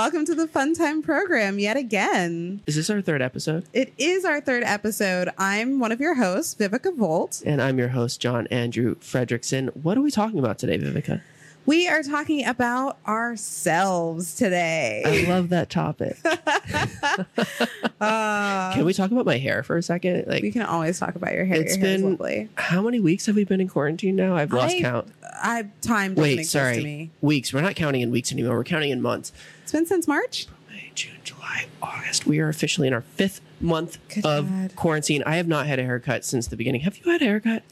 welcome to the Fun Time program yet again. Is this our third episode? It is our third episode. I'm one of your hosts, Vivica Volt. And I'm your host, John Andrew Fredrickson. What are we talking about today, Vivica? We are talking about ourselves today. I love that topic. Uh, Can we talk about my hair for a second? Like, we can always talk about your hair. It's your hair been- lovely. how many weeks have we been in quarantine now? I've lost I- count. I time doesn't Wait, sorry. to me. Weeks. We're not counting in weeks anymore. We're counting in months. It's been since March. May, June, July, August. We are officially in our fifth month Good of God. quarantine. I have not had a haircut since the beginning. Have you had a haircut?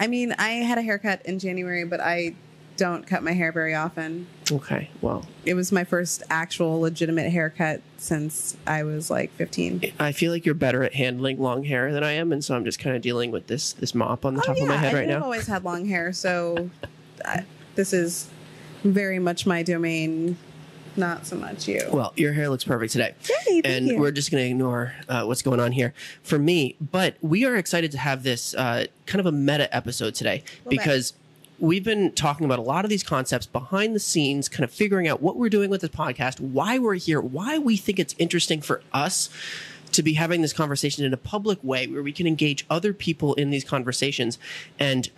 I mean, I had a haircut in January, but I don't cut my hair very often. Okay. Well, It was my first actual legitimate haircut since I was like 15. I feel like you're better at handling long hair than I am, and so I'm just kind of dealing with this this mop on the top of my head right? now. I've always had long hair, so I, this is very much my domain, not so much you. Well, your hair looks perfect today. Yay, thank and you. we're just going to ignore uh, what's going on here for me. But we are excited to have this uh, kind of a meta episode today because. bit. We've been talking about a lot of these concepts behind the scenes, kind of figuring out what we're doing with this podcast, why we're here, why we think it's interesting for us to be having this conversation in a public way where we can engage other people in these conversations. And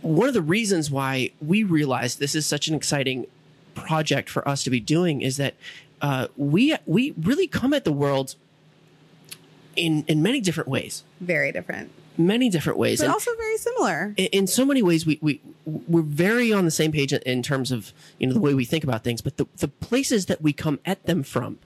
one of the reasons why we realize this is such an exciting project for us to be doing is that uh, we we really come at the world in in many different ways, very different, many different ways, but and also very similar. in, in so many ways we we we're very on the same page in, in terms of you know the way we think about things, but the the places that we come at them from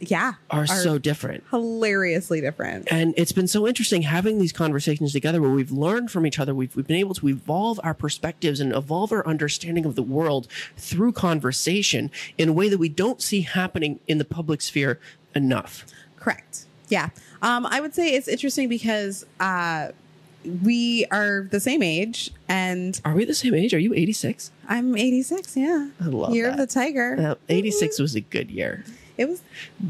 yeah, are, so different. hilariously different. And it's been so interesting having these conversations together where we've learned from each other. We've, we've been able to evolve our perspectives and evolve our understanding of the world through conversation in a way that we don't see happening in the public sphere enough. Correct. Yeah. Um, I would say it's interesting because uh, we are the same age, and Are we the same age? Are you 86? I'm 86. Yeah. I love Year of that. the Tiger. Uh, 86 was a good year. It was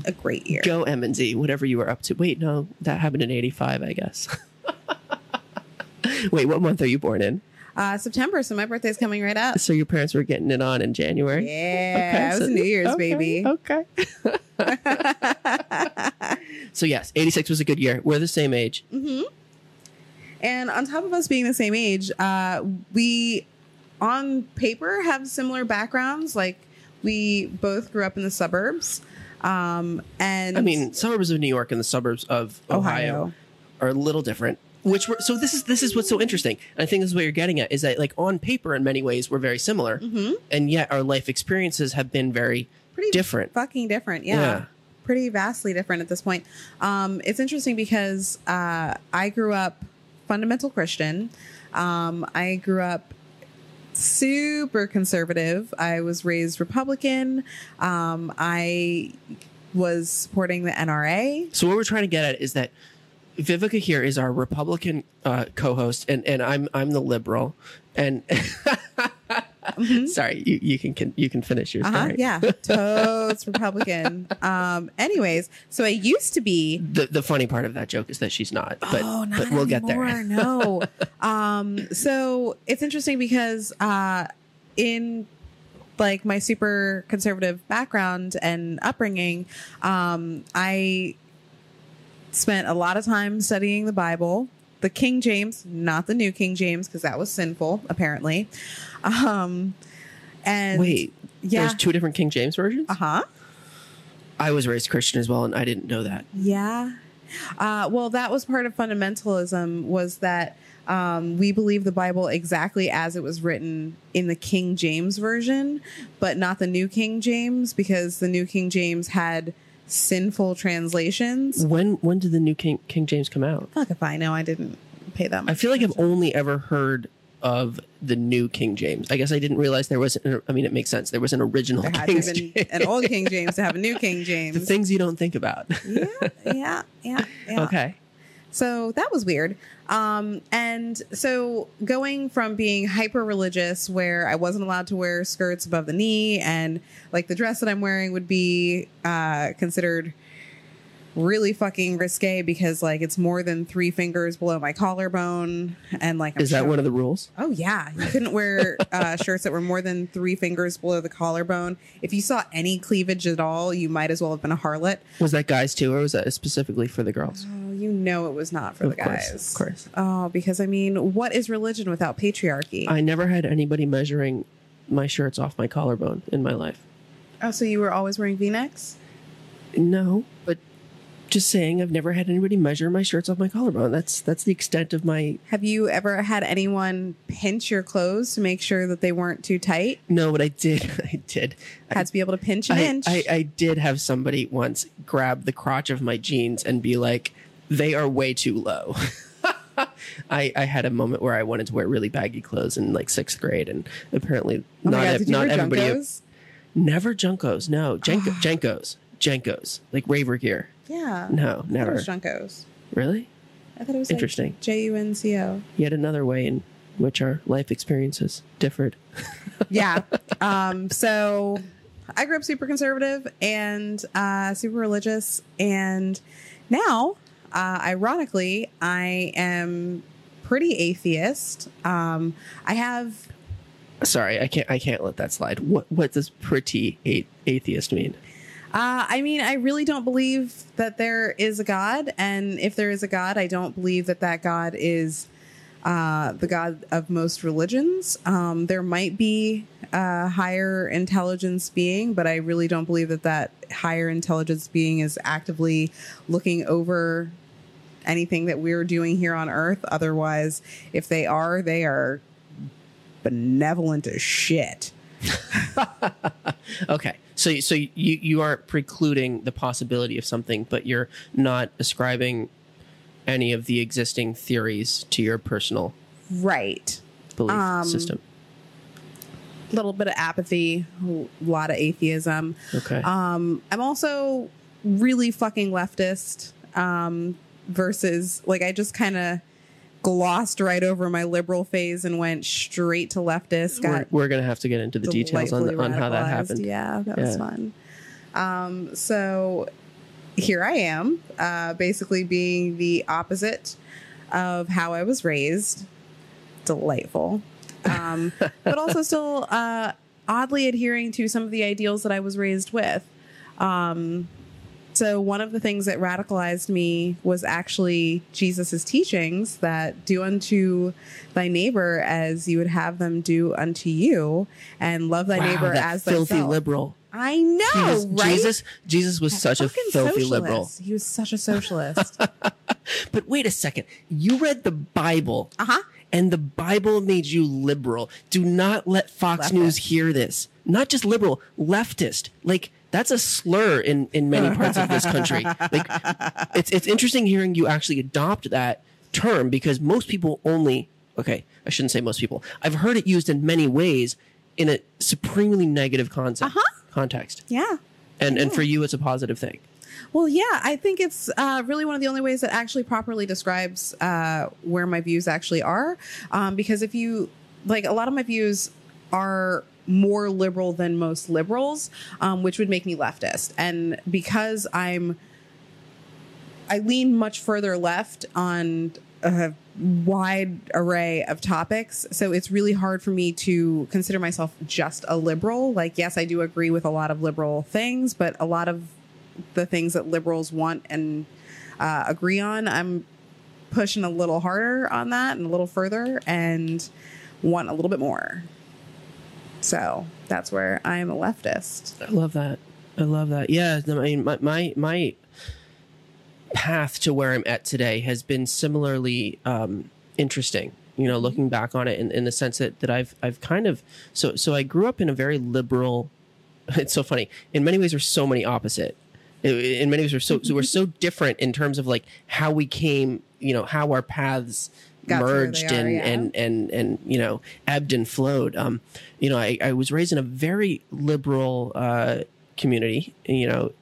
a great year. Go M and Z, whatever you were up to. Wait, no, that happened in 85, I guess. Wait, what month are you born in? Uh, September, so my birthday's coming right up. So your parents were getting it on in January? Yeah, I was New Year's okay, baby. Okay. so yes, 86 was a good year. We're the same age. hmm And on top of us being the same age, uh, we on paper have similar backgrounds. Like we both grew up in the suburbs. Um, and I mean, suburbs of New York and the suburbs of Ohio, Ohio. are a little different. Which were, so this is this is what's so interesting. And I think this is what you're getting at is that like on paper in many ways we're very similar, hmm and yet our life experiences have been very pretty different. fucking different. Yeah. Yeah. Pretty vastly different at this point. Um, it's interesting because uh, I grew up fundamental Christian. Um, I grew up super conservative. I was raised Republican. Um, I was supporting the NRA. So what we're trying to get at is that Vivica here is our Republican uh, co-host, and and I'm I'm the liberal, and sorry, you, you can, can you can finish your Uh-huh, story. yeah, totes Republican. Um, anyways, so I used to be The the funny part of that joke is that she's not, but oh, not but we'll get there. no. Um, so it's interesting because uh, in like my super conservative background and upbringing, um, I spent a lot of time studying the Bible, the King James, not the New King James, because that was sinful apparently. Um, and Wait, yeah, there's two different King James versions. uh huh. I was raised Christian as well, and I didn't know that. Yeah. Uh, well, that was part of fundamentalism was that um, we believe the Bible exactly as it was written in the King James version, but not the New King James because the New King James had sinful translations. When when did the new King King James come out? Fuck if I know. I didn't pay that much. I feel like I've only ever heard of the new King James. I guess I didn't realize there was. An, I mean, it makes sense. There was an original there had King to James. an old King James to have a new King James. the things you don't think about. yeah, yeah, yeah, yeah. Okay. So that was weird. Um, and so going from being hyper religious, where I wasn't allowed to wear skirts above the knee, and like the dress that I'm wearing would be uh, considered really fucking risque because like it's more than three fingers below my collarbone and like I'm Is that sure- one of the rules? Oh yeah, you couldn't wear uh, shirts that were more than three fingers below the collarbone. If you saw any cleavage at all, you might as well have been a harlot. Was that guys too, or was that specifically for the girls? Oh, you know it was not for Of the course, guys. of course. Oh, because I mean, what is religion without patriarchy? I never had anybody measuring my shirts off my collarbone in my life. oh, so you were always wearing V-necks? No, but just saying, I've never had anybody measure my shirts off my collarbone. That's that's the extent of my. Have you ever had anyone pinch your clothes to make sure that they weren't too tight? No, but I did. I did. I, Had to be able to pinch an I, inch. I, I did have somebody once grab the crotch of my jeans and be like, "They are way too low." I, I had a moment where I wanted to wear really baggy clothes in like sixth grade, and apparently oh not god, ev- not everybody. Junkos? Never Junkos. No, Jenko, Jenkos. Jenkos. Like raver gear. Yeah. No, I thought it never. was Junkos. Really? I thought it was Interesting. J U N C O. Yet another way in which our life experiences differed. yeah. Um, so I grew up super conservative and uh, super religious. And now, uh, ironically, I am pretty atheist. Um, I have, Sorry, I can't. I can't let that slide. What What does pretty a- atheist mean? Uh, I mean, I really don't believe that there is a God. And if there is a God, I don't believe that that God is uh, the God of most religions. Um, there might be a higher intelligence being, but I really don't believe that that higher intelligence being is actively looking over anything that we're doing here on Earth. Otherwise, if they are, they are benevolent as shit. Okay, so so you you aren't precluding the possibility of something, but you're not ascribing any of the existing theories to your personal Right. belief Um, system. A little bit of apathy, a lot of atheism. Okay. Um, I'm also really fucking leftist um, versus like I just kind of glossed right over my liberal phase and went straight to leftist. we're, we're gonna have to get into the details on on how that happened. Yeah, that was fun. Um, so here I am, uh, basically being the opposite of how I was raised. Delightful. Um, but also still uh, oddly adhering to some of the ideals that I was raised with. Um, so one of the things that radicalized me was actually Jesus's teachings that do unto thy neighbor as you would have them do unto you, and love thy Wow, neighbor that as filthy thyself. liberal. I know, Jesus, right? Jesus, Jesus was such a filthy socialist. liberal. He was such a socialist. But wait a second. You read the Bible. uh huh. And the Bible made you liberal. Do not let Fox Leftist. News hear this. Not just liberal, leftist. Like that's a slur in in many parts of this country. Like it's it's interesting hearing you actually adopt that term because most people only okay, I shouldn't say most people. I've heard it used in many ways in a supremely negative concept Uh-huh. context. Yeah. And and for you it's a positive thing. Well, yeah, I think it's uh, really one of the only ways that actually properly describes uh, where my views actually are. Um, because if you like, a lot of my views are more liberal than most liberals, um, which would make me leftist. And because I'm, I lean much further left on a wide array of topics. So it's really hard for me to consider myself just a liberal. Like, yes, I do agree with a lot of liberal things, but a lot of the things that liberals want and uh, agree on, I'm pushing a little harder on that and a little further and want a little bit more. So that's where I'm a leftist. I love that. I love that. Yeah, I mean, my my my path to where I'm at today has been similarly um, interesting. You know, looking back on it in, in the sense that, that I've I've kind of so so I grew up in a very liberal. It's so funny. In many ways, we're so many opposite. In- many ways, we're so, so we're so different in terms of like how we came. You know, how our paths Got to where they merged are, and, yeah. and and and you know ebbed and flowed. Um, you know, I, I was raised in a very liberal uh, community. You know,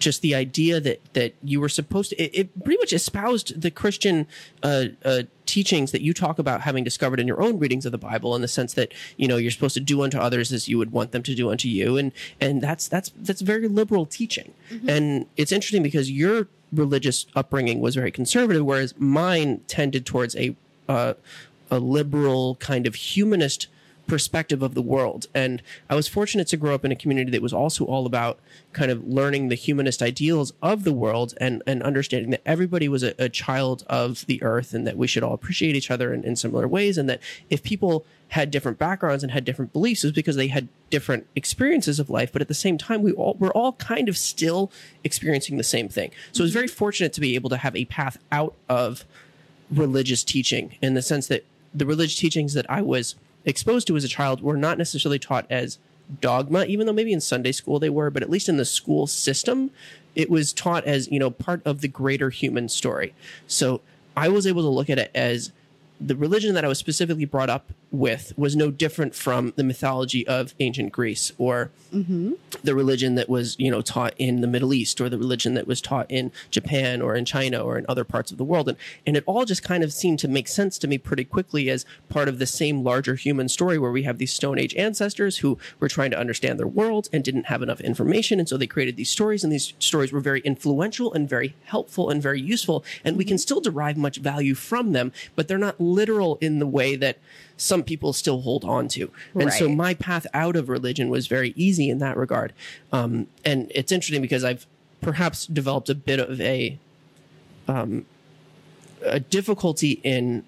just the idea that that you were supposed to it, it pretty much espoused the christian uh, uh, teachings that you talk about having discovered in your own readings of the bible in the sense that you know you're supposed to do unto others as you would want them to do unto you. And and that's that's that's very liberal teaching. And it's interesting because your religious upbringing was very conservative whereas mine tended towards a uh, a liberal kind of humanist perspective of the world. And I was fortunate to grow up in a community that was also all about kind of learning the humanist ideals of the world and, and understanding that everybody was a, a child of the earth and that we should all appreciate each other in, in similar ways. And that if people had different backgrounds and had different beliefs, it was because they had different experiences of life. But at the same time, we all we're all kind of still experiencing the same thing. So I was very fortunate to be able to have a path out of religious teaching in the sense that the religious teachings that I was exposed to as a child were not necessarily taught as dogma, even though maybe in Sunday school they were, but at least in the school system, it was taught as, you know, part of the greater human story. So I was able to look at it as the religion that I was specifically brought up with was no different from the mythology of ancient Greece or the religion that was, you know, taught in the Middle East or the religion that was taught in Japan or in China or in other parts of the world. And, and it all just kind of seemed to make sense to me pretty quickly as part of the same larger human story where we have these Stone Age ancestors who were trying to understand their world and didn't have enough information. And so they created these stories, and these stories were very influential and very helpful and very useful. And we can still derive much value from them, but they're not literal in the way that some people still hold on to. And so my path out of religion was very easy in that regard. Um, and it's interesting because I've perhaps developed a bit of a um, a difficulty in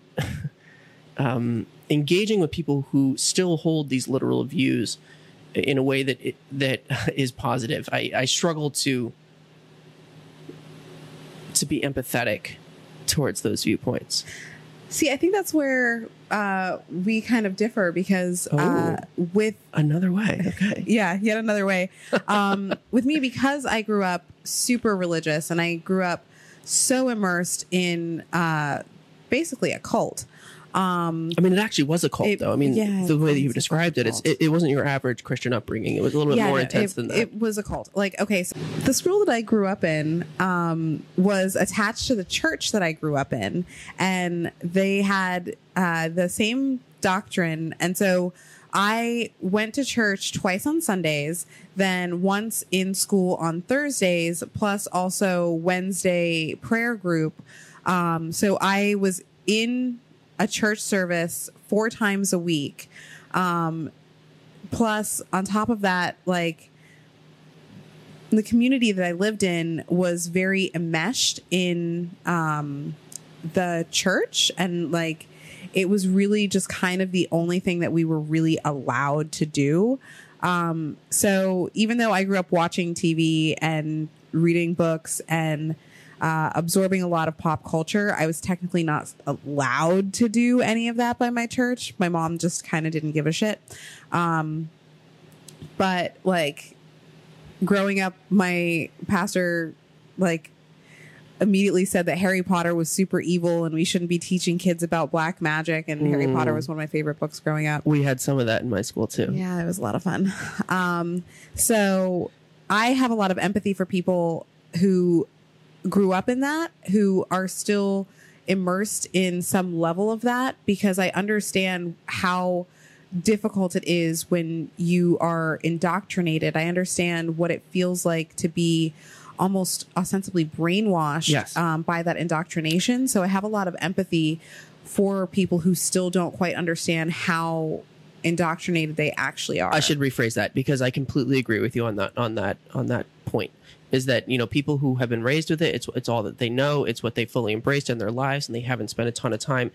um, engaging with people who still hold these literal views in a way that it, that is positive. I, I struggle to to be empathetic towards those viewpoints. See, I think that's where uh, we kind of differ because uh, with Another way, okay. yeah, yet another way. Um, with me, because I grew up super religious and I grew up so immersed in uh, basically a cult. Um, I mean, it actually was a cult, It- though. I mean, yeah, the way that you described it, it's, it, it wasn't your average Christian upbringing. It was a little bit more no, intense it, than that. It was a cult. Like, okay, so the school that I grew up in um, was attached to the church that I grew up in, and they had uh, the same doctrine. And so I went to church twice on Sundays, then once in school on Thursdays, plus also Wednesday prayer group. Um, so I was in a church service four times a week. Um, plus on top of that like the community that i lived in was very enmeshed in um the church and like it was really just kind of the only thing that we were really allowed to do um so even though i grew up watching tv and reading books and uh, absorbing a lot of pop culture. I was technically not allowed to do any of that by my church. My mom just kind of didn't give a shit. Um, but like growing up, my pastor like immediately said that Harry Potter was super evil and we shouldn't be teaching kids about black magic. And Harry Mm. Potter was one of my favorite books growing up. we had some of that in my school, too. Yeah, it was a lot of fun. Um, so I have a lot of empathy for people who grew up in that, who are still immersed in some level of that, because I understand how difficult it is when you are indoctrinated. I understand what it feels like to be almost ostensibly brainwashed Yes. um, by that indoctrination. So I have a lot of empathy for people who still don't quite understand how indoctrinated they actually are. I should rephrase that because I completely agree with you on that on that on that point. Is that you know people who have been raised with it? It's it's all that they know. It's what they fully embraced in their lives, and they haven't spent a ton of time,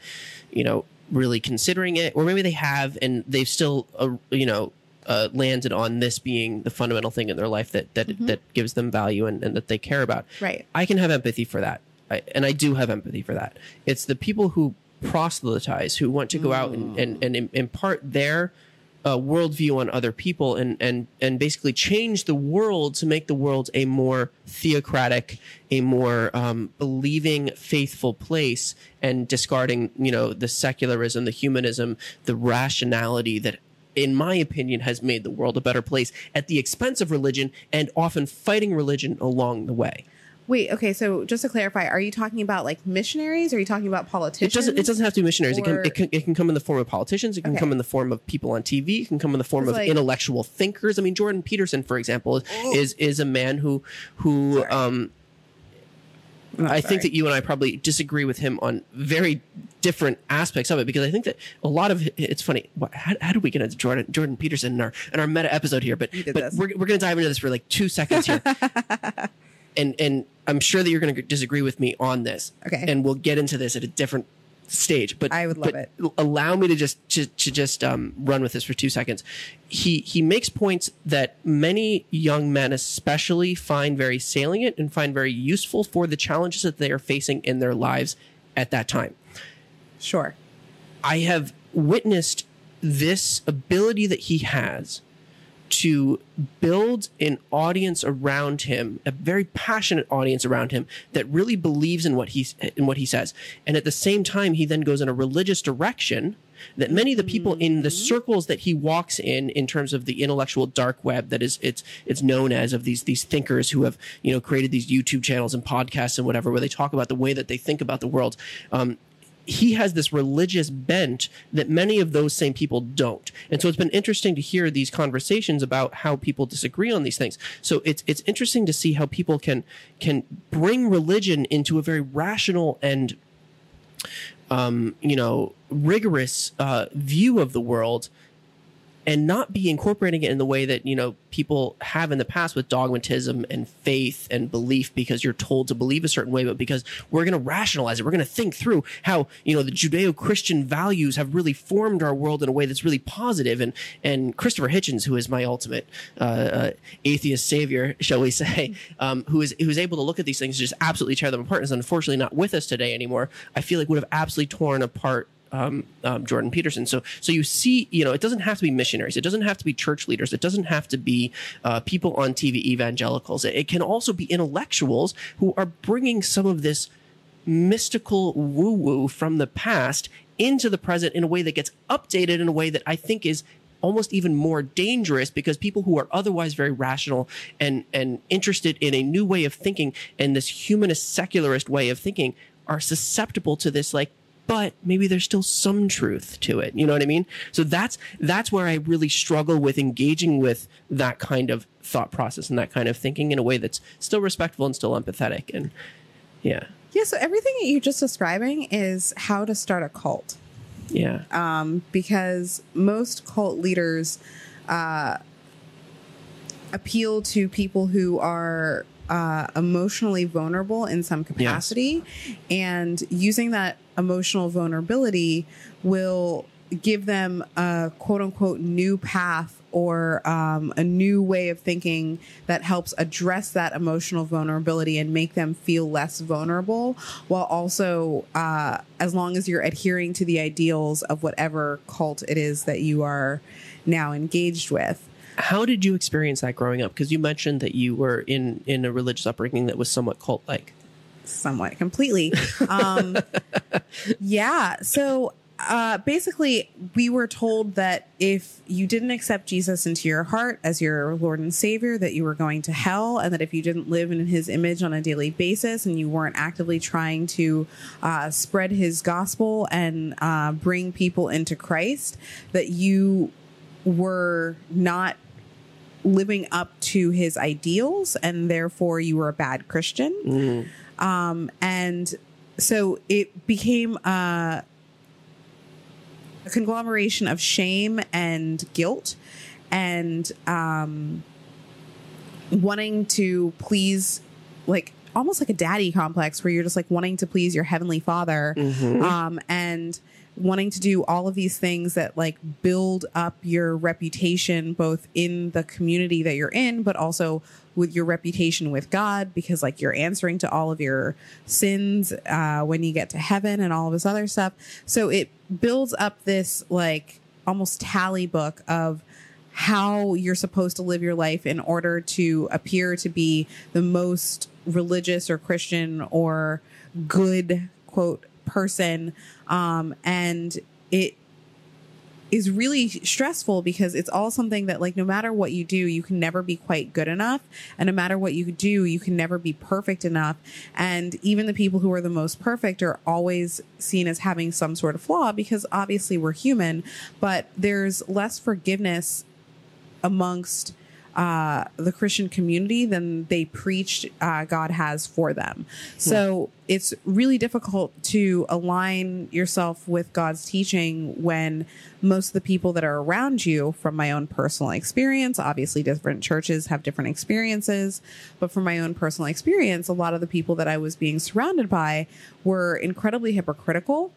you know, really considering it, or maybe they have, and they've still, uh, you know. Uh, landed on this being the fundamental thing in their life that that that gives them value and, and that they care about. Right. I can have empathy for that, I, and I do have empathy for that. It's the people who proselytize, who want to go out and, and, and impart their uh, worldview on other people and, and, and basically change the world to make the world a more theocratic, a more um, believing, faithful place, and discarding, you know, the secularism, the humanism, the rationality that in my opinion, has made the world a better place at the expense of religion and often fighting religion along the way. Wait, okay, so just to clarify, are you talking about like missionaries? Or are you talking about politicians? It doesn't. It doesn't have to be missionaries. It can, it can. It can come in the form of politicians. It can Okay. come in the form of people on TV. It can come in the form of like- intellectual thinkers. I mean, Jordan Peterson, for example, is is a man who who Sorry. um, I'm sorry. think that you and I probably disagree with him on very different aspects of it because I think that a lot of it's funny. What, how, how did we get into Jordan Jordan Peterson in our in our meta episode here? But but this. we're we're gonna dive into this for like two seconds here. and and I'm sure that you're going to disagree with me on this. Okay. And we'll get into this at a different stage. But I would love it. Allow me to just to, to just um, run with this for two seconds. He he makes points that many young men, especially, find very salient and find very useful for the challenges that they are facing in their lives at that time. Sure. I have witnessed this ability that he has to build an audience around him, a very passionate audience around him that really believes in what he's in what he says. And at the same time, he then goes in a religious direction that many of the people in the circles that he walks in, in terms of the intellectual dark web that is it's it's known as of these these thinkers who have you know created these YouTube channels and podcasts and whatever, where they talk about the way that they think about the world. Um, he has this religious bent that many of those same people don't. And so it's been interesting to hear these conversations about how people disagree on these things. So it's it's interesting to see how people can can bring religion into a very rational and um, you know, rigorous uh, view of the world and not be incorporating it in the way that you know people have in the past with dogmatism and faith and belief because you're told to believe a certain way but because we're going to rationalize it. We're going to think through how you know the judeo-christian values have really formed our world in a way that's really positive. And and christopher hitchens who is my ultimate uh, uh, atheist savior shall we say um, who is who is able to look at these things and just absolutely tear them apart and is unfortunately not with us today anymore i feel like would have absolutely torn apart um, um, Jordan Peterson. So, so you see, you know, it doesn't have to be missionaries. It doesn't have to be church leaders. It doesn't have to be uh, people on TV, evangelicals. It, it can also be intellectuals who are bringing some of this mystical woo woo from the past into the present in a way that gets updated in a way that I think is almost even more dangerous because people who are otherwise very rational and and interested in a new way of thinking and this humanist secularist way of thinking are susceptible to this like but maybe there's still some truth to it. You know what i mean? So that's that's where i really struggle with engaging with that kind of thought process and that kind of thinking in a way that's still respectful and still empathetic and yeah. Yeah, so everything that you're just describing is how to start a cult. yeah. Um, because most cult leaders uh, appeal to people who are uh, emotionally vulnerable in some capacity, and using that emotional vulnerability will give them a quote unquote new path or um, a new way of thinking that helps address that emotional vulnerability and make them feel less vulnerable while also uh, as long as you're adhering to the ideals of whatever cult it is that you are now engaged with how did you experience that growing up because you mentioned that you were in in a religious upbringing that was somewhat cult like somewhat completely. Um, yeah. So uh, basically, we were told that if you didn't accept Jesus into your heart as your Lord and Savior, that you were going to hell, and that if you didn't live in His image on a daily basis and you weren't actively trying to uh, spread His gospel and uh, bring people into Christ, that you were not living up to his ideals and therefore you were a bad christian. Um, and so it became uh, a conglomeration of shame and guilt and um, wanting to please like almost like a daddy complex where you're just like wanting to please your heavenly father. Um, and wanting to do all of these things that like build up your reputation both in the community that you're in but also with your reputation with god because like you're answering to all of your sins uh, when you get to heaven and all of this other stuff so it builds up this like almost tally book of how you're supposed to live your life in order to appear to be the most religious or Christian or good quote person. Um, and it is really stressful because it's all something that like no matter what you do you can never be quite good enough. And no matter what you do you can never be perfect enough. And even the people who are the most perfect are always seen as having some sort of flaw because obviously we're human but there's less forgiveness amongst uh, the Christian community than they preached uh, God has for them. So it's really difficult to align yourself with God's teaching when most of the people that are around you, from my own personal experience, obviously different churches have different experiences, but from my own personal experience, a lot of the people that I was being surrounded by were incredibly hypocritical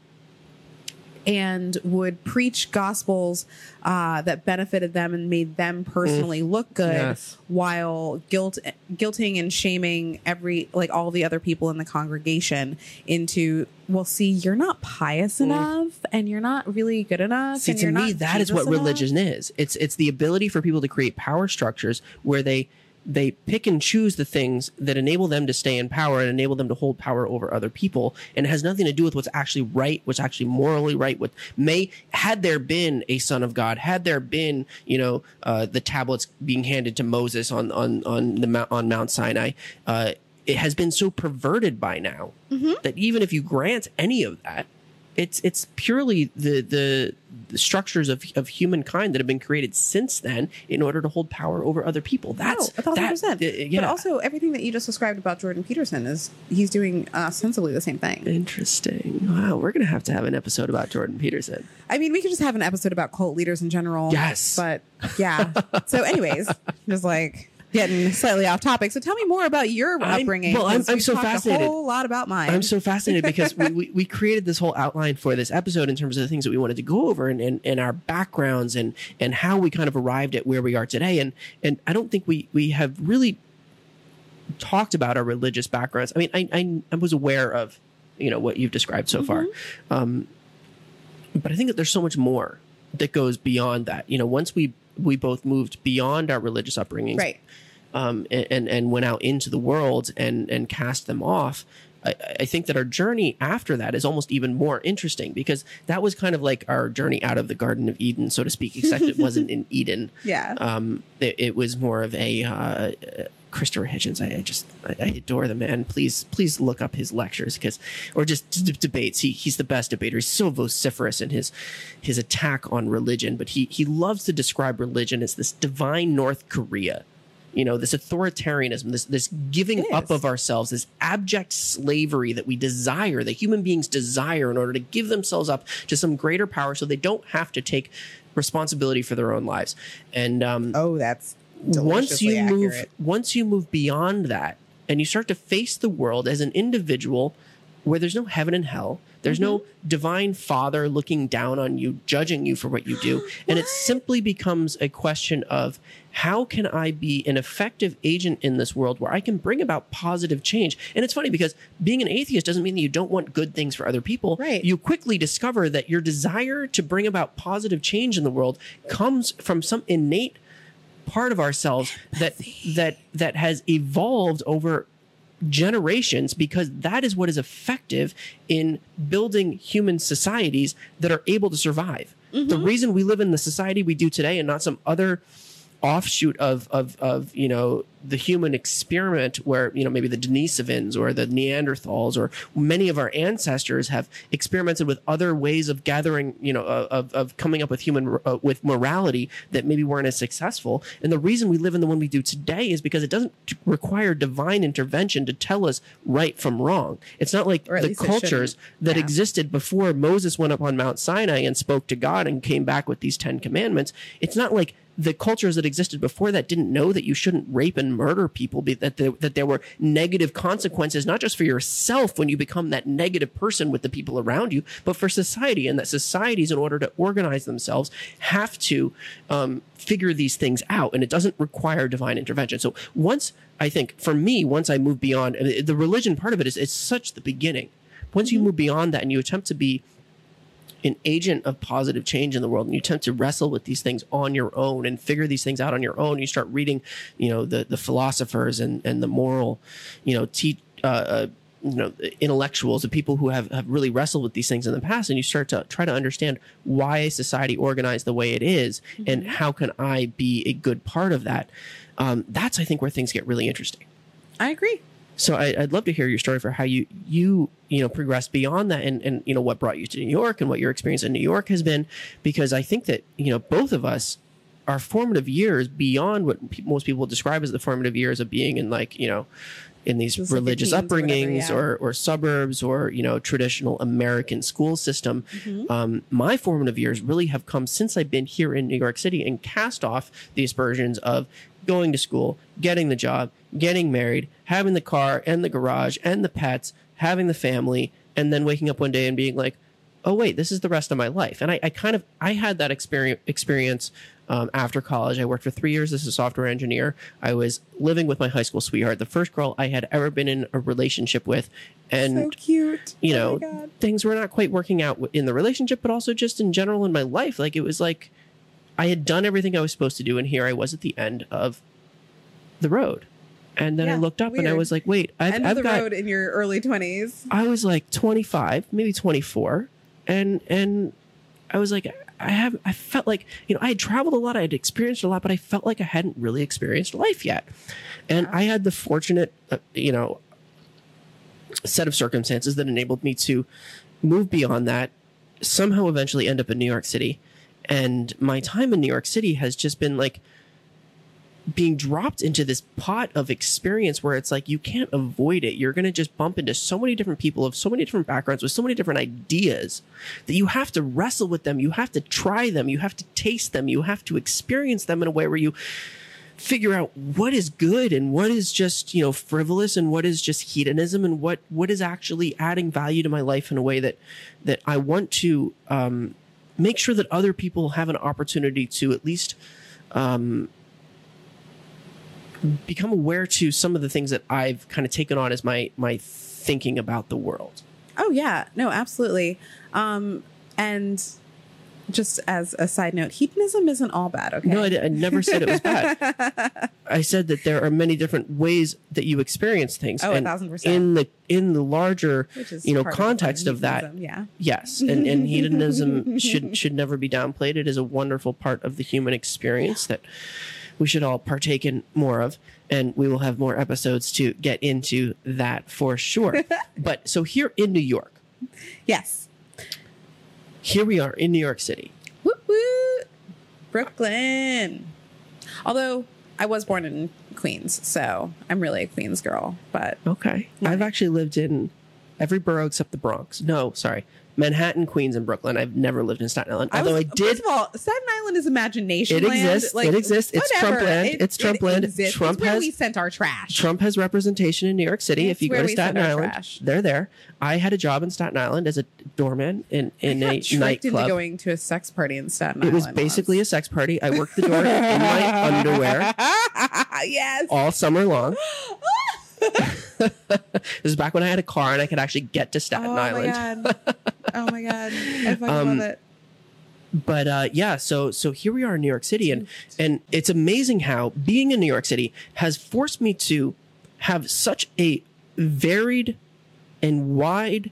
and would preach gospels uh, that benefited them and made them personally look good Yes. while guilt guilting and shaming every like all the other people in the congregation into well see you're not pious enough and you're not really good enough See, to me, that is Jesus what enough. religion is. It's it's the ability for people to create power structures where they they pick and choose the things that enable them to stay in power and enable them to hold power over other people, and it has nothing to do with what's actually right, what's actually morally right. What may had there been a son of God, had there been you know uh, the tablets being handed to Moses on on on the Mount, on Mount Sinai. Uh, it has been so perverted by now Mm-hmm. that even if you grant any of that, it's it's purely the the, the structures of, of humankind that have been created since then in order to hold power over other people. That's a thousand that- percent. uh, yeah. But also, everything that you just described about Jordan Peterson is he's doing uh, ostensibly the same thing. interesting. Wow, we're gonna have to have an episode about Jordan Peterson. I mean, we could just have an episode about cult leaders in general. Yes. But yeah. so, anyways, just like getting slightly off topic. So, tell me more about your I'm- upbringing. well, I'm- I'm so fascinated. A whole lot about mine. I'm so fascinated because we, we, we created this whole outline for this episode in terms of the things that we wanted to go over and, and, and our backgrounds and, and how we kind of arrived at where we are today. And, and I don't think we, we have really talked about our religious backgrounds. I mean, I, I, I was aware of, you know, what you've described so far. Um, but I think that there's so much more that goes beyond that. You know, once we, we both moved beyond our religious upbringing, right. um, and, and and went out into the world and and cast them off. I, I think that our journey after that is almost even more interesting because that was kind of like our journey out of the Garden of Eden, so to speak, except it wasn't in Eden. Yeah. Um, it, it was more of a uh, Christopher Hitchens. I, I just I, I adore the man. Please please look up his lectures because or just d- debates. He he's the best debater. He's so vociferous in his his attack on religion, but he he loves to describe religion as this divine North Korea. You know, this authoritarianism, this this giving up of ourselves, this abject slavery that we desire, that human beings desire in order to give themselves up to some greater power so they don't have to take responsibility for their own lives. And um, oh, that's once you deliciously move once you move beyond that and you start to face the world as an individual where there's no heaven and hell there's no Mm-hmm. divine father looking down on you judging you for what you do and it simply becomes a question of how can i be an effective agent in this world where i can bring about positive change and it's funny because being an atheist doesn't mean that you don't want good things for other people Right. you quickly discover that your desire to bring about positive change in the world comes from some innate part of ourselves that that that has evolved over generations because that is what is effective in building human societies that are able to survive. The mm-hmm. reason we live in the society we do today and not some other offshoot of of of you know the human experiment where you know maybe the Denisovans or the Neanderthals or many of our ancestors have experimented with other ways of gathering you know of of coming up with human uh, with morality that maybe weren't as successful. And the reason we live in the one we do today is because it doesn't require divine intervention to tell us right from wrong. It's not like the cultures that Yeah. existed before Moses went up on Mount Sinai and spoke to God and came back with these 10 commandments. It's not like the cultures that existed before that didn't know that you shouldn't rape and murder people, be- that there, that there were negative consequences, not just for yourself when you become that negative person with the people around you, but for society, and that societies, in order to organize themselves, have to um, figure these things out, and it doesn't require divine intervention. So once I think, for me, once I move beyond the religion part of it is it's such the beginning. Once you move beyond that and you attempt to be an agent of positive change in the world and you attempt to wrestle with these things on your own and figure these things out on your own you start reading you know the the philosophers and and the moral you know te- uh, uh, you know intellectuals, the people who have, have really wrestled with these things in the past, and you start to try to understand why is society organized the way it is, and how can I be a good part of that. Um, that's I think where things get really interesting. I agree. So I, I'd love to hear your story for how you you you know progressed beyond that, and and you know what brought you to New York, and what your experience in New York has been, because I think that you know both of us our formative years beyond what pe- most people describe as the formative years of being in like you know in these Just like your religious or whatever, upbringings yeah. or or suburbs or you know traditional American school system. Mm-hmm. Um, my formative years really have come since I've been here in New York City and cast off the aspersions of going to school, getting the job, getting married, having the car and the garage and the pets, having the family, and then waking up one day and being like, oh wait, this is the rest of my life. And I, I kind of I had that experience experience um, after college. I worked for three years as a software engineer. I was living with my high school sweetheart, the first girl I had ever been in a relationship with, and so cute. you Oh know God. things were not quite working out in the relationship, but also just in general in my life. Like it was like I had done everything I was supposed to do, and here I was at the end of the road. And then I looked up and I was like, wait, I've, End I've the got road in your early twenties. I was like 25, maybe 24, and and I was like, I have, I felt like, you know, I had traveled a lot, I had experienced a lot, but I felt like I hadn't really experienced life yet, and I had the fortunate, uh, you know, set of circumstances that enabled me to move beyond that, somehow eventually end up in New York City, and my time in New York City has just been like being dropped into this pot of experience where it's like you can't avoid it. You're going to just bump into so many different people of so many different backgrounds with so many different ideas that you have to wrestle with them. You have to try them. You have to taste them. You have to experience them in a way where you figure out what is good and what is just, you know, frivolous and what is just hedonism and what, what is actually adding value to my life in a way that, that I want to, um, make sure that other people have an opportunity to at least, become aware to some of the things that I've kind of taken on as my my thinking about the world. Oh yeah, no, absolutely. Um, and just as a side note, hedonism isn't all bad. Okay. No, I, I never said it was bad. I said that there are many different ways that you experience things. Oh, a thousand percent. In the in the larger, you know, context of that, Yeah. yes, and, and hedonism should should never be downplayed. It is a wonderful part of the human experience that we should all partake in more of, and we will have more episodes to get into that for sure. but so here in New York, Yes. Here we are in New York City. Woo woo. Brooklyn. Although I was born in Queens, so I'm really a Queens girl. But Okay. I've actually lived in every borough except the Bronx. No, sorry. Manhattan, Queens, and Brooklyn. I've never lived in Staten Island. Although I, was, did. First of all, Staten Island is imagination. It land. exists. It exists. It's whatever. Trump land. It- It's Trump it land. exists. Trump it's where has- we sent our trash. Trump has representation in New York City. It's if you go to Staten Island, trash. they're there. I had a job in Staten Island as a doorman in, in I a got tricked into nightclub. going to a sex party in Staten Island. It was basically once. a sex party. I worked the door in my underwear yes. all summer long. this is back when I had a car and I could actually get to Staten oh Island. My god. Oh my god. I fucking Um, love it. but uh, yeah, so so here we are in New York City, and and it's amazing how being in New York City has forced me to have such a varied and wide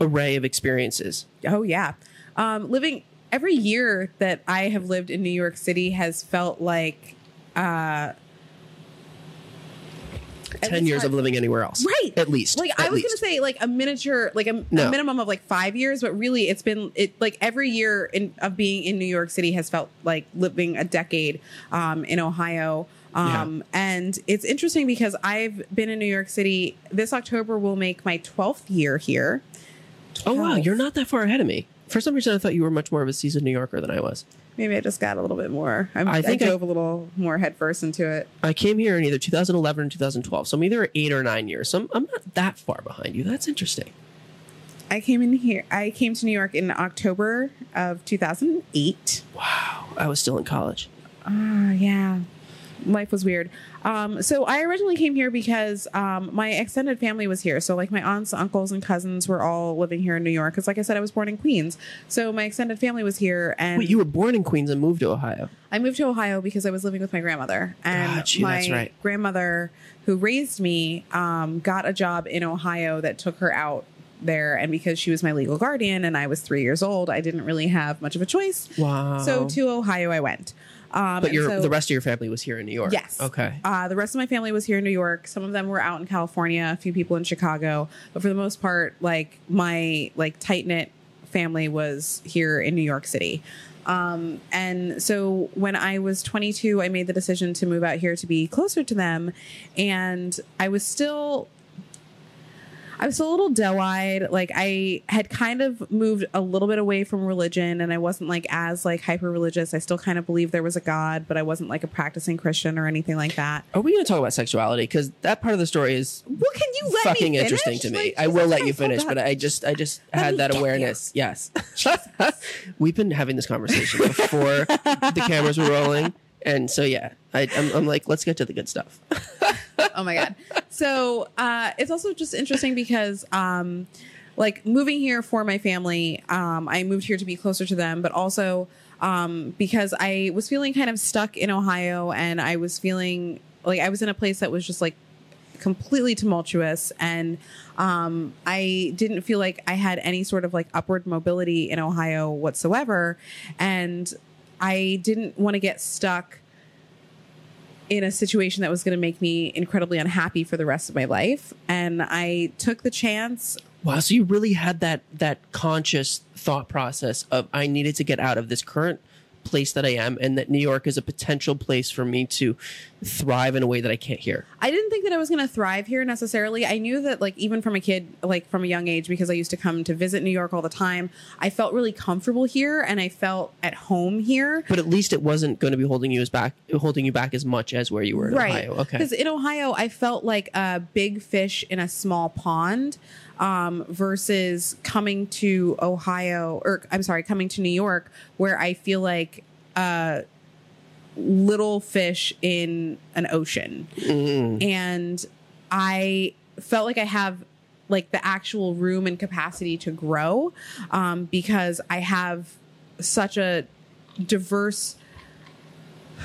array of experiences. Oh yeah. Um, living every year that I have lived in New York City has felt like uh Ten years hard- of living anywhere else, Right. At least, like at I was least. gonna say like a miniature like a, No. a minimum of like five years, but really it's been it like every year in, of being in New York City has felt like living a decade um, in Ohio. Um, And it's interesting because I've been in New York City. This October will make my twelfth year here. Oh wow, you're not that far ahead of me. For some reason, I thought you were much more of a seasoned New Yorker than I was. Maybe I just got a little bit more. I'm, I I think I- I dove a little more headfirst into it. I came here in either 2011 or 2012, so I'm either eight or nine years. So I'm, I'm not that far behind you. That's interesting. I came in here. I came to New York in October of 2008. Wow, I was still in college. Oh yeah. Life was weird. Um, so I originally came here because um, my extended family was here. So like my aunts, uncles, and cousins were all living here in New York. Because like I said, I was born in Queens. So my extended family was here, and Wait, you were born in Queens and moved to Ohio. I moved to Ohio because I was living with my grandmother, and Got you, my right. grandmother, who raised me, um, got a job in Ohio that took her out there. And because she was my legal guardian, and I was three years old, I didn't really have much of a choice. Wow. So to Ohio, I went. Um, but your so- the rest of your family was here in New York. Yes. Okay. Uh, the rest of my family was here in New York. Some of them were out in California. A few people in Chicago. But for the most part, like my like tight knit family was here in New York City. Um, and so when I was 22, I made the decision to move out here to be closer to them. And I was still I was a little doe eyed. Like I had kind of moved a little bit away from religion and I wasn't like as like hyper religious. I still kind of believed there was a God, but I wasn't like a practicing Christian or anything like that. Are we going to talk about sexuality? Because that part of the story is What can you let fucking interesting to me. Like, I will let you finish, but I just, I just Let had that awareness. Yes, we've been having this conversation before the cameras were rolling, and so yeah, I, I'm, I'm like, let's get to the good stuff. oh my god so uh it's also just interesting because um like moving here for my family um i moved here to be closer to them but also um because i was feeling kind of stuck in ohio and i was feeling like i was in a place that was just like completely tumultuous and um, i didn't feel like i had any sort of like upward mobility in ohio whatsoever and i didn't want to get stuck in a situation that was going to make me incredibly unhappy for the rest of my life and i took the chance. Wow, so you really had that that conscious thought process of I needed to get out of this current place that I am, and that New York is a potential place for me to thrive in a way that I can't here. i didn't think that i was going to thrive here necessarily i knew that like even from a kid like from a young age because i used to come to visit new york all the time i felt really comfortable here and i felt at home here But at least it wasn't going to be holding you as back, holding you back as much as where you were in right Ohio. Okay. because in ohio i felt like a big fish in a small pond um, versus coming to ohio or i'm sorry coming to new york where i feel like a little fish in an ocean Mm. and i felt like i have like the actual room and capacity to grow um, because i have such a diverse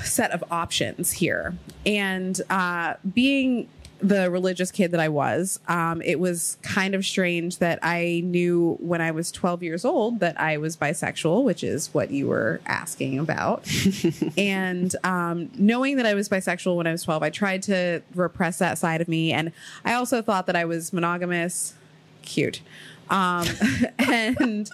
set of options here. And uh, being the religious kid that I was, um, it was kind of strange that I knew when I was 12 years old that I was bisexual, which is what you were asking about. and um, knowing that I was bisexual when I was 12, I tried to repress that side of me. And I also thought that I was monogamous. Cute. Um, and.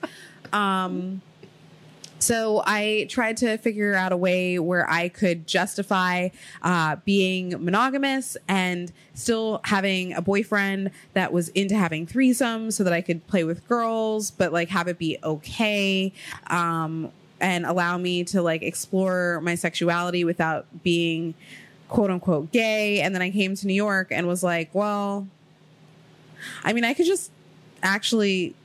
So I tried to figure out a way where I could justify uh, being monogamous and still having a boyfriend that was into having threesomes so that I could play with girls, but like have it be okay. Um, and allow me to like explore my sexuality without being quote unquote gay. And then I came to New York and was like, well, I mean, I could just actually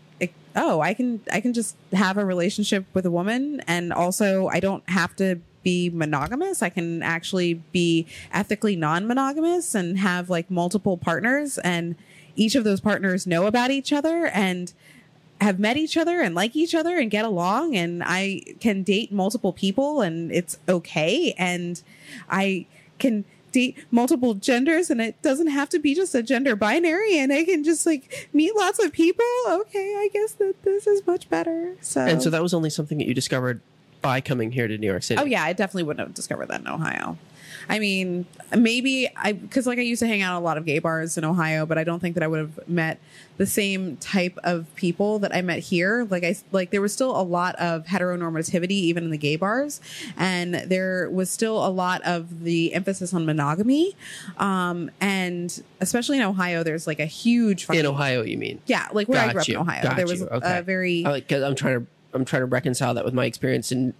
oh i can i can just have a relationship with a woman. And also i don't have to be monogamous. I can actually be ethically non-monogamous and have like multiple partners. And each of those partners know about each other and have met each other and like each other and get along. And i can date multiple people and it's okay. And i can date multiple genders and it doesn't have to be just a gender binary and I can just like meet lots of people. Okay, I guess that this is much better. So and so that was only something that you discovered by coming here to New York City. Oh yeah, I definitely wouldn't have discovered that in Ohio. I mean, maybe I because like I used to hang out at a lot of gay bars in Ohio, but I don't think that I would have met the same type of people that I met here. Like I like there was still a lot of heteronormativity even in the gay bars, and there was still a lot of the emphasis on monogamy, um, and especially in Ohio, there's like a huge fucking, in Ohio, you mean? Yeah, like where I Got grew up in Ohio, Got there was. Okay. a very Because I'm trying to I'm trying to reconcile that with my experience in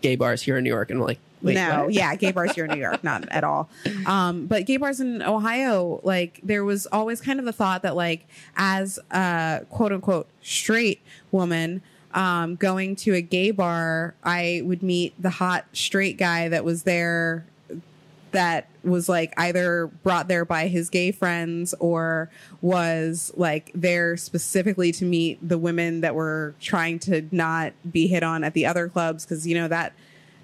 gay bars here in New York, and I'm like, wait, no, what? yeah, gay bars here in New York, not at all. Um, but gay bars in Ohio, like there was always kind of the thought that like as a quote unquote straight woman, um, going to a gay bar, I would meet the hot straight guy that was there that was like either brought there by his gay friends or was like there specifically to meet the women that were trying to not be hit on at the other clubs because you know that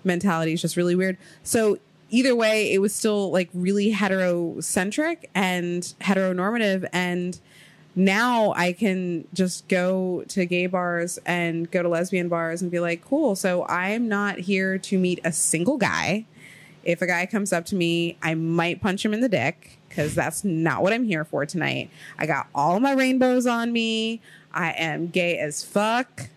mentality is just really weird. So either way, it was still like really heterocentric and heteronormative and now I can just go to gay bars and go to lesbian bars and be like, cool. So I'm not here to meet a single guy. If a guy comes up to me, I might punch him in the dick because that's not what I'm here for tonight. I got all my rainbows on me. I am gay as fuck.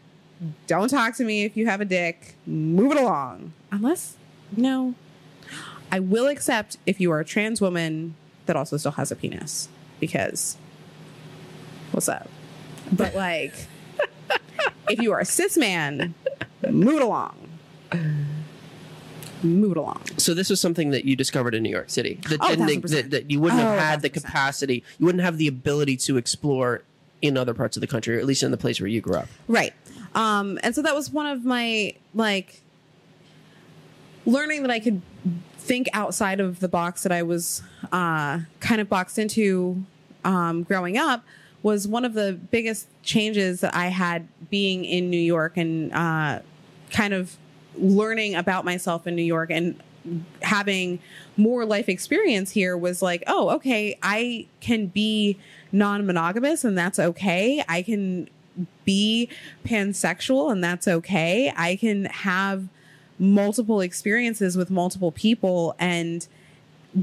Don't talk to me if you have a dick. Move it along. Unless, no. I will accept if you are a trans woman that also still has a penis because what's up? But like, if you are a cis man, move it along. Move it along. So this was something that you discovered in New York City oh, that, Oh, didn't- that, that you wouldn't have Oh, had the 1000%. capacity, you wouldn't have the ability to explore in other parts of the country, or at least in the place where you grew up. Right. Um, and so that was one of my like learning that I could think outside of the box that I was uh, kind of boxed into um, growing up was one of the biggest changes that I had being in New York and uh, kind of learning about myself in New York and having more life experience here was like, oh, okay, I can be non monogamous and that's okay. I can be pansexual and that's okay. I can have multiple experiences with multiple people and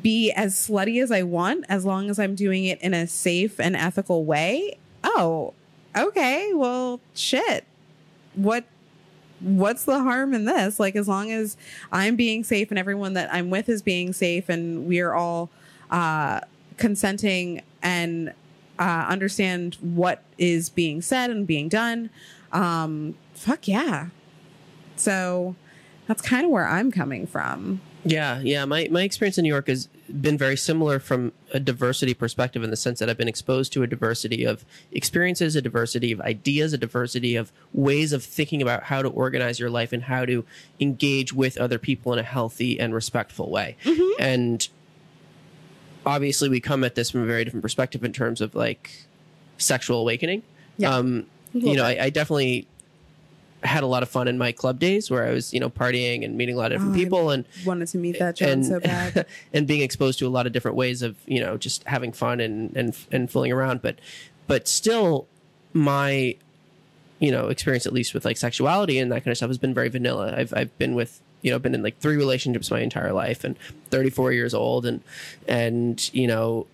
be as slutty as I want as long as I'm doing it in a safe and ethical way. Oh, okay. Well, shit. What what's the harm in this? Like as long as I'm being safe and everyone that I'm with is being safe and we are all uh consenting and uh understand what is being said and being done. Um fuck yeah. So that's kind of where I'm coming from. Yeah, yeah. My my experience in New York has been very similar from a diversity perspective in the sense that I've been exposed to a diversity of experiences, a diversity of ideas, a diversity of ways of thinking about how to organize your life and how to engage with other people in a healthy and respectful way. And obviously we come at this from a very different perspective in terms of like sexual awakening. Yeah. Um, you know. I, I definitely had a lot of fun in my club days where I was, you know, partying and meeting a lot of different Oh, people and Wanted to meet that John and so bad. and being exposed to a lot of different ways of you know just having fun and and and fooling around but but still my you know experience at least with like sexuality and that kind of stuff has been very vanilla i've i've been with you know been in like three relationships my entire life and 34 years old and and you know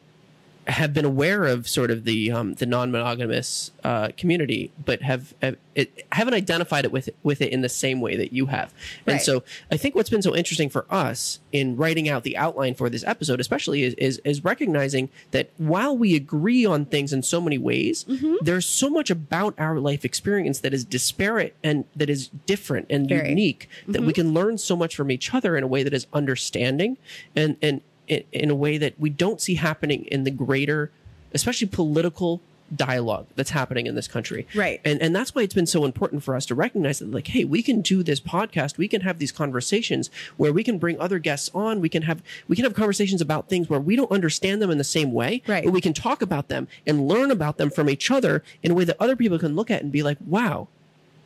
have been aware of sort of the um, the non-monogamous uh, community, but have, have it, haven't identified it with with it in the same way that you have. And Right. so I think what's been so interesting for us in writing out the outline for this episode, especially, is is, is recognizing that while we agree on things in so many ways, Mm-hmm. there's so much about our life experience that is disparate and that is different and Very. unique that we can learn so much from each other in a way that is understanding and and in, in a way that we don't see happening in the greater, especially political dialogue that's happening in this country. Right. And and that's why it's been so important for us to recognize that like, hey, we can do this podcast, we can have these conversations where we can bring other guests on, we can have we can have conversations about things where we don't understand them in the same way. Right. But we can talk about them and learn about them from each other in a way that other people can look at and be like, wow,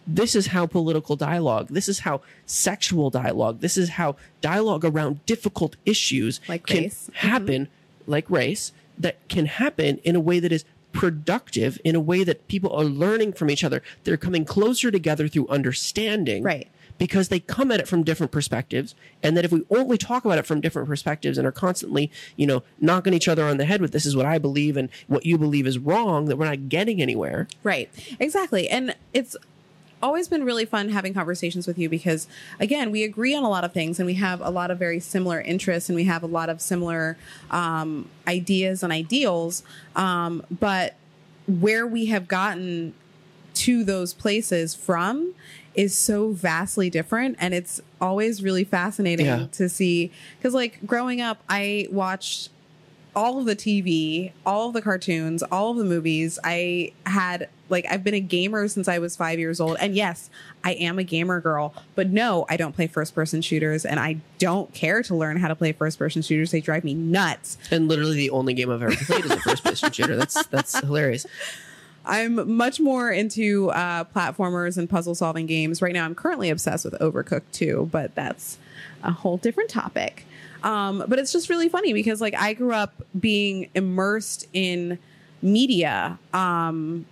this is how political dialogue, this is how sexual dialogue, this is how dialogue around difficult issues Like can race. Mm-hmm. happen, like race, that can happen in a way that is productive, in a way that people are learning from each other. They're coming closer together through understanding. Right. Because they come at it from different perspectives, and that if we only talk about it from different perspectives and are constantly, you know, knocking each other on the head with this is what I believe and what you believe is wrong, that we're not getting anywhere. Right. Exactly. And it's always been really fun having conversations with you because again, we agree on a lot of things and we have a lot of very similar interests and we have a lot of similar um, ideas and ideals. Um, but where we have gotten to those places from is so vastly different and it's always really fascinating Yeah. to see because like growing up i watched all of the TV, all of the cartoons, all of the movies. I had like I've been a gamer since I was 5 years old. And yes, I am a gamer girl, but no, I don't play first person shooters and I don't care to learn how to play first person shooters. They drive me nuts. And literally the only game I've ever played is a first person shooter. That's that's hilarious. I'm much more into uh, platformers and puzzle solving games. Right now, I'm currently obsessed with Overcooked 2, but that's a whole different topic. Um, but it's just really funny because, like, I grew up being immersed in media. Um,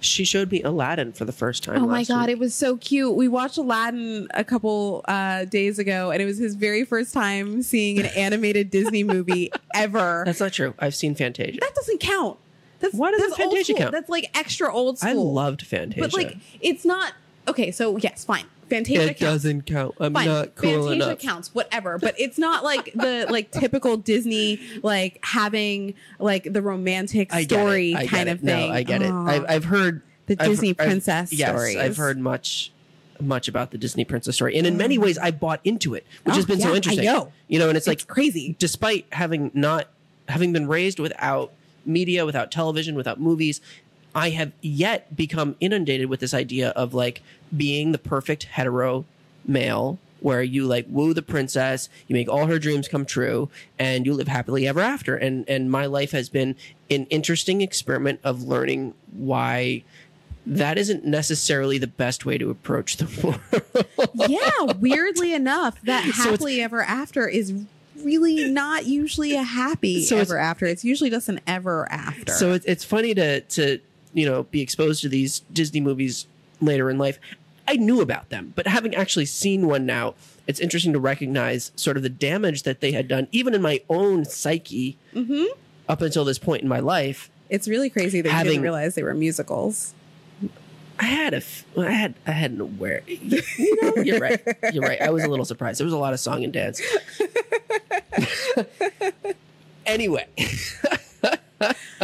She showed me Aladdin for the first time. oh my god, week. it was so cute. We watched Aladdin a couple uh, days ago, and it was his very first time seeing an animated Disney movie ever. That's not true. I've seen Fantasia. that doesn't count. That's Why doesn't that's Fantasia count? That's like extra old school. I loved Fantasia. But like, it's not okay. So yes, fine. Fantasia it counts. doesn't count. I'm Fine. not cool Fantasia enough. counts, whatever. But it's not like the like typical Disney like having like the romantic I get it. story I get kind it. of thing. No, I get it. Aw. I've, I've heard The I've- Disney I've- princess yes, stories. I've heard much much about the Disney princess story, and in many ways, I bought into it, which Oh, has been yeah, so I interesting. know. You know, and it's, it's like crazy. despite having not having been raised without media, without television, without movies, I have yet become inundated with this idea of like being the perfect hetero male where you like woo the princess, you make all her dreams come true, and you live happily ever after. And and my life has been an interesting experiment of learning why that isn't necessarily the best way to approach the world. yeah, weirdly enough, that happily ever after is really not usually a happy So it's- ever after. It's usually just an ever after. So it's it's funny to to you know be exposed to these Disney movies later in life. I knew about them, but having actually seen one now, it's interesting to recognize sort of the damage that they had done, even in my own psyche, Mhm. up until this point in my life. it's really crazy that you didn't realize they were musicals. I had a, f- I had, I had an aware. You know, you're right. You're right. I was a little surprised. There was a lot of song and dance. anyway,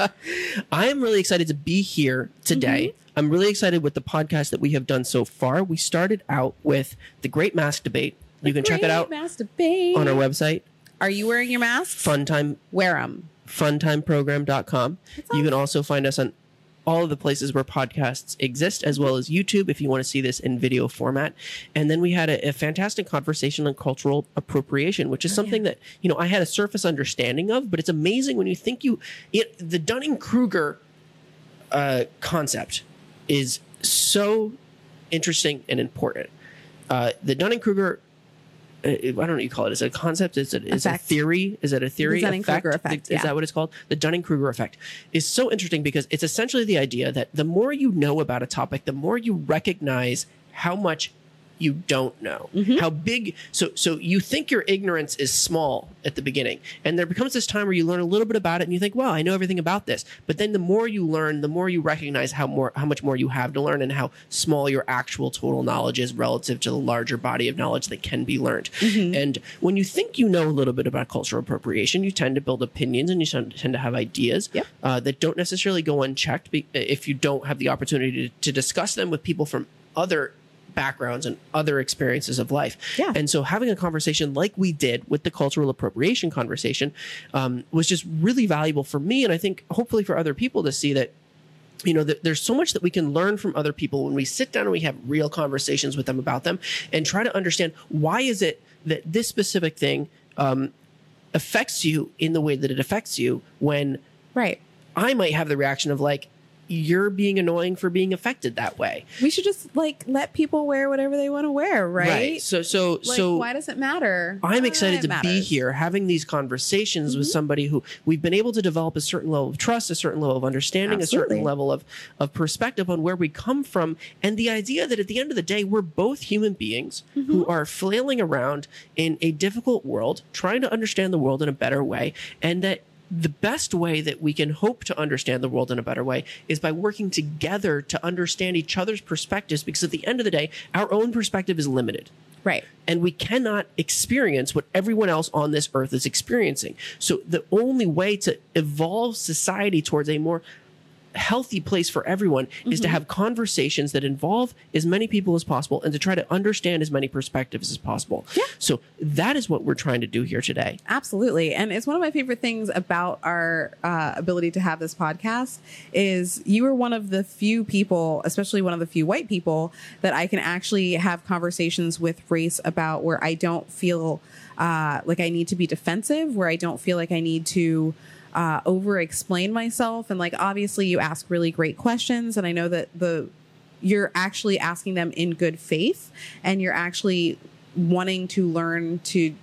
I am really excited to be here today. Mm-hmm. I'm really excited with the podcast that we have done so far. We started out with the Great Mask Debate. You can check it out on our website, Are you wearing your mask? funtime Wear them. funtimeprogram.com. You can also find us on all of the places where podcasts exist, as well as YouTube if you want to see this in video format. And then we had a, a fantastic conversation on cultural appropriation, which is something that, you know, I had a surface understanding of, but it's amazing when you think you, it, the Dunning Kruger uh, concept is so interesting and important. Uh, the Dunning Kruger I don't know what you call it. Is it a concept? Is it is it a theory? Is it a theory? The Dunning-Kruger effect, Is yeah. that what it's called? The Dunning Kruger effect is so interesting because it's essentially the idea that the more you know about a topic, the more you recognize how much you don't know Mm-hmm. how big so so you think your ignorance is small at the beginning and there becomes this time where you learn a little bit about it and you think wow i know everything about this but then the more you learn the more you recognize how more how much more you have to learn and how small your actual total knowledge is relative to the larger body of knowledge that can be learned and when you think you know a little bit about cultural appropriation you tend to build opinions and you tend to have ideas Yep. uh, that don't necessarily go unchecked be- if you don't have the opportunity to, to discuss them with people from other backgrounds and other experiences of life. Yeah. And so having a conversation like we did with the cultural appropriation conversation um, was just really valuable for me. And I think hopefully for other people to see that you know, there's so much that we can learn from other people when we sit down and we have real conversations with them about them and try to understand why is it that this specific thing um, affects you in the way that it affects you when Right. I might have the reaction of like, you're being annoying for being affected that way. We should just like let people wear whatever they want to wear, right? So, so, Like, so why does it matter? I'm Uh, excited to be matters. Mm-hmm. here having these conversations with somebody who we've been able to develop a certain level of trust, a certain level of understanding, a certain level of, of perspective on where we come from. And the idea that at the end of the day, we're both human beings Mm-hmm. who are flailing around in a difficult world, trying to understand the world in a better way. And that the best way that we can hope to understand the world in a better way is by working together to understand each other's perspectives because at the end of the day, our own perspective is limited Right. and we cannot experience what everyone else on this earth is experiencing. So the only way to evolve society towards a more healthy place for everyone is Mm-hmm. to have conversations that involve as many people as possible and to try to understand as many perspectives as possible. Yeah. So that is what we're trying to do here today. Absolutely. And it's one of my favorite things about our uh, ability to have this podcast is you are one of the few people, especially one of the few white people that I can actually have conversations with race about where I don't feel uh, like I need to be defensive, where I don't feel like I need to uh, over explain myself. And like, obviously you ask really great questions. And I know that the, you're actually asking them in good faith and you're actually wanting to learn to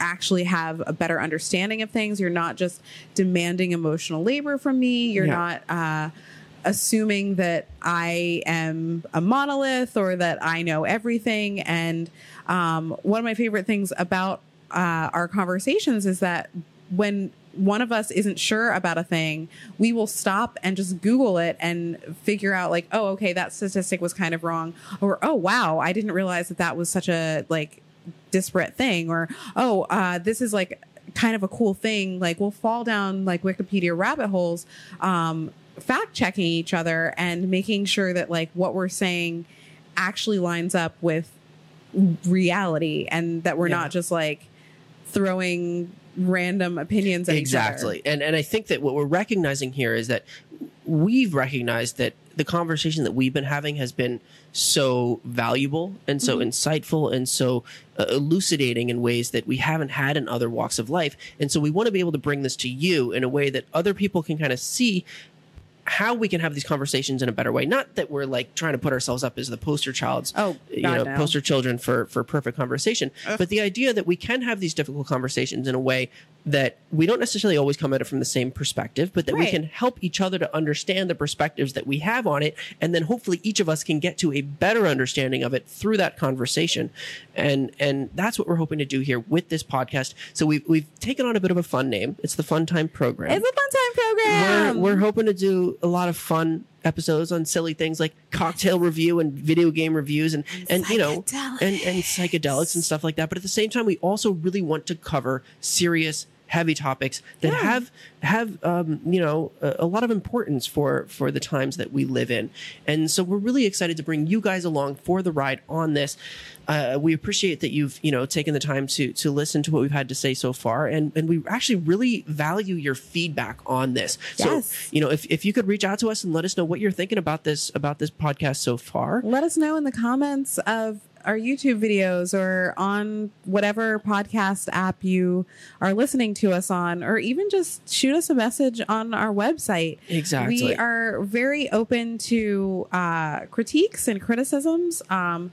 actually have a better understanding of things. You're not just demanding emotional labor from me. You're Yeah. not uh, assuming that I am a monolith or that I know everything. And um, one of my favorite things about uh, our conversations is that when one of us isn't sure about a thing, we will stop and just Google it and figure out like, oh, okay, that statistic was kind of wrong, or oh, wow, I didn't realize that that was such a like disparate thing, or oh, uh, this is like kind of a cool thing. Like we'll fall down like Wikipedia rabbit holes, um, fact checking each other and making sure that like what we're saying actually lines up with reality and that we're Yeah. not just like throwing random opinions exactly. And and i think that what we're recognizing here is that we've recognized that the conversation that we've been having has been so valuable and so insightful and so uh, elucidating in ways that we haven't had in other walks of life. And so we want to be able to bring this to you in a way that other people can kind of see how we can have these conversations in a better way. Not that we're like trying to put ourselves up as the poster childs, Oh, you know, no. poster children for for perfect conversation, Ugh. but the idea that we can have these difficult conversations in a way that we don't necessarily always come at it from the same perspective, but that we can help each other to understand the perspectives that we have on it, and then hopefully each of us can get to a better understanding of it through that conversation, and and that's what we're hoping to do here with this podcast. So we've we've taken on a bit of a fun name. It's the Fun Time Program It's a fun time program. we're, we're hoping to do a lot of fun episodes on silly things like cocktail review and video game reviews and and you know and and psychedelics and stuff like that but at the same time we also really want to cover serious heavy topics that Yeah. have have um, you know a, a lot of importance for for the times that we live in. And so we're really excited to bring you guys along for the ride on this. Uh, we appreciate that you've you know taken the time to to listen to what we've had to say so far. And and we actually really value your feedback on this. So Yes. you know if, if you could reach out to us and let us know what you're thinking about this about this podcast so far. Let us know in the comments of our YouTube videos or on whatever podcast app you are listening to us on, or even just shoot us a message on our website. Exactly. We are very open to uh, critiques and criticisms. Um,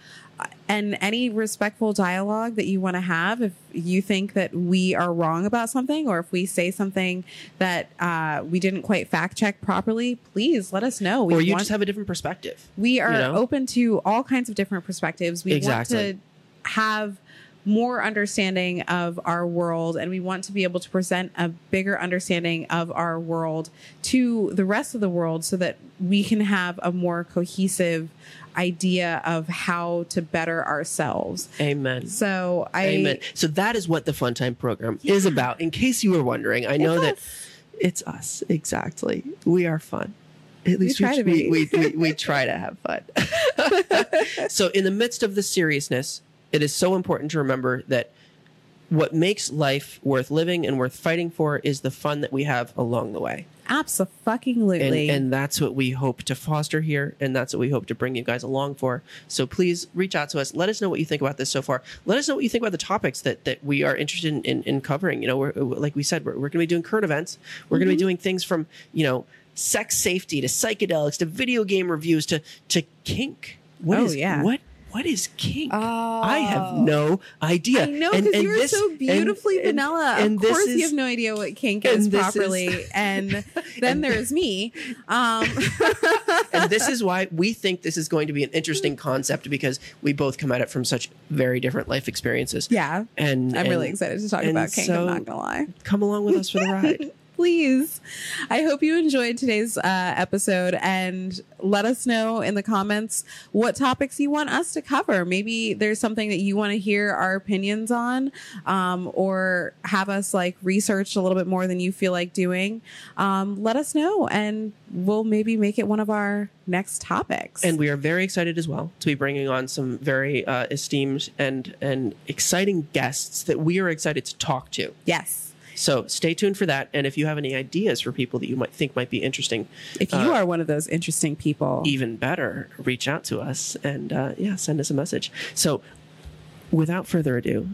and any respectful dialogue that you want to have if you think that we are wrong about something or if we say something that uh, we didn't quite fact check properly please let us know we or you want just have a different perspective we are you know? open to all kinds of different perspectives. We Exactly. want to have more understanding of our world and we want to be able to present a bigger understanding of our world to the rest of the world so that we can have a more cohesive idea of how to better ourselves. amen So I Amen. So that is what the Fun Time program is about. In case you were wondering, I know that us. it's us. Exactly. We are fun. At least we try to we, be. we, we, we try to have fun. so, in the midst of the seriousness, it is so important to remember that what makes life worth living and worth fighting for is the fun that we have along the way. And, absolutely and that's what we hope to foster here. And that's what we hope to bring you guys along for. So please reach out to us. Let us know what you think about this so far. Let us know what you think about the topics that, that we are interested in, in, in covering. You know, we're, like we said, we're, we're going to be doing current events. We're going to be mm-hmm. doing things from, you know, sex safety to psychedelics to video game reviews to, to kink. What Oh, is- yeah. What, what is kink? Oh. I have no idea. I know because you're this- so beautifully and- vanilla. and of this course, is- you have no idea what kink and is this is- properly. and then there's me. Um, and this is why we think this is going to be an interesting concept because we both come at it from such very different life experiences. yeah, And I'm and really excited to talk about kink. so- I'm not gonna lie. Come along with us for the ride. Please. I hope you enjoyed today's uh, episode and let us know in the comments what topics you want us to cover. Maybe there's something that you want to hear our opinions on, um, or have us like research a little bit more than you feel like doing. Um, let us know and we'll maybe make it one of our next topics. And we are very excited as well to be bringing on some very uh, esteemed and and exciting guests that we are excited to talk to. yes. So stay tuned for that. And if you have any ideas for people that you might think might be interesting, If you Uh, are one of those interesting people, even better, reach out to us and uh, yeah, send us a message. So without further ado,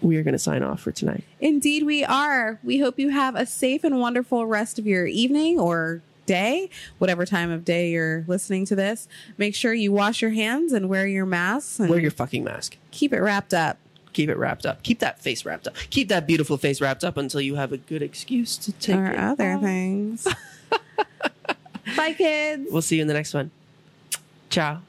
we are going to sign off for tonight. Indeed, we are. We hope you have a safe and wonderful rest of your evening or day, whatever time of day you're listening to this. Make sure you wash your hands and wear your masks and Wear your fucking mask. keep it wrapped up. Keep it wrapped up. Keep that face wrapped up. Keep that beautiful face wrapped up until you have a good excuse to take or other off. things. Bye, kids. We'll see you in the next one. Ciao.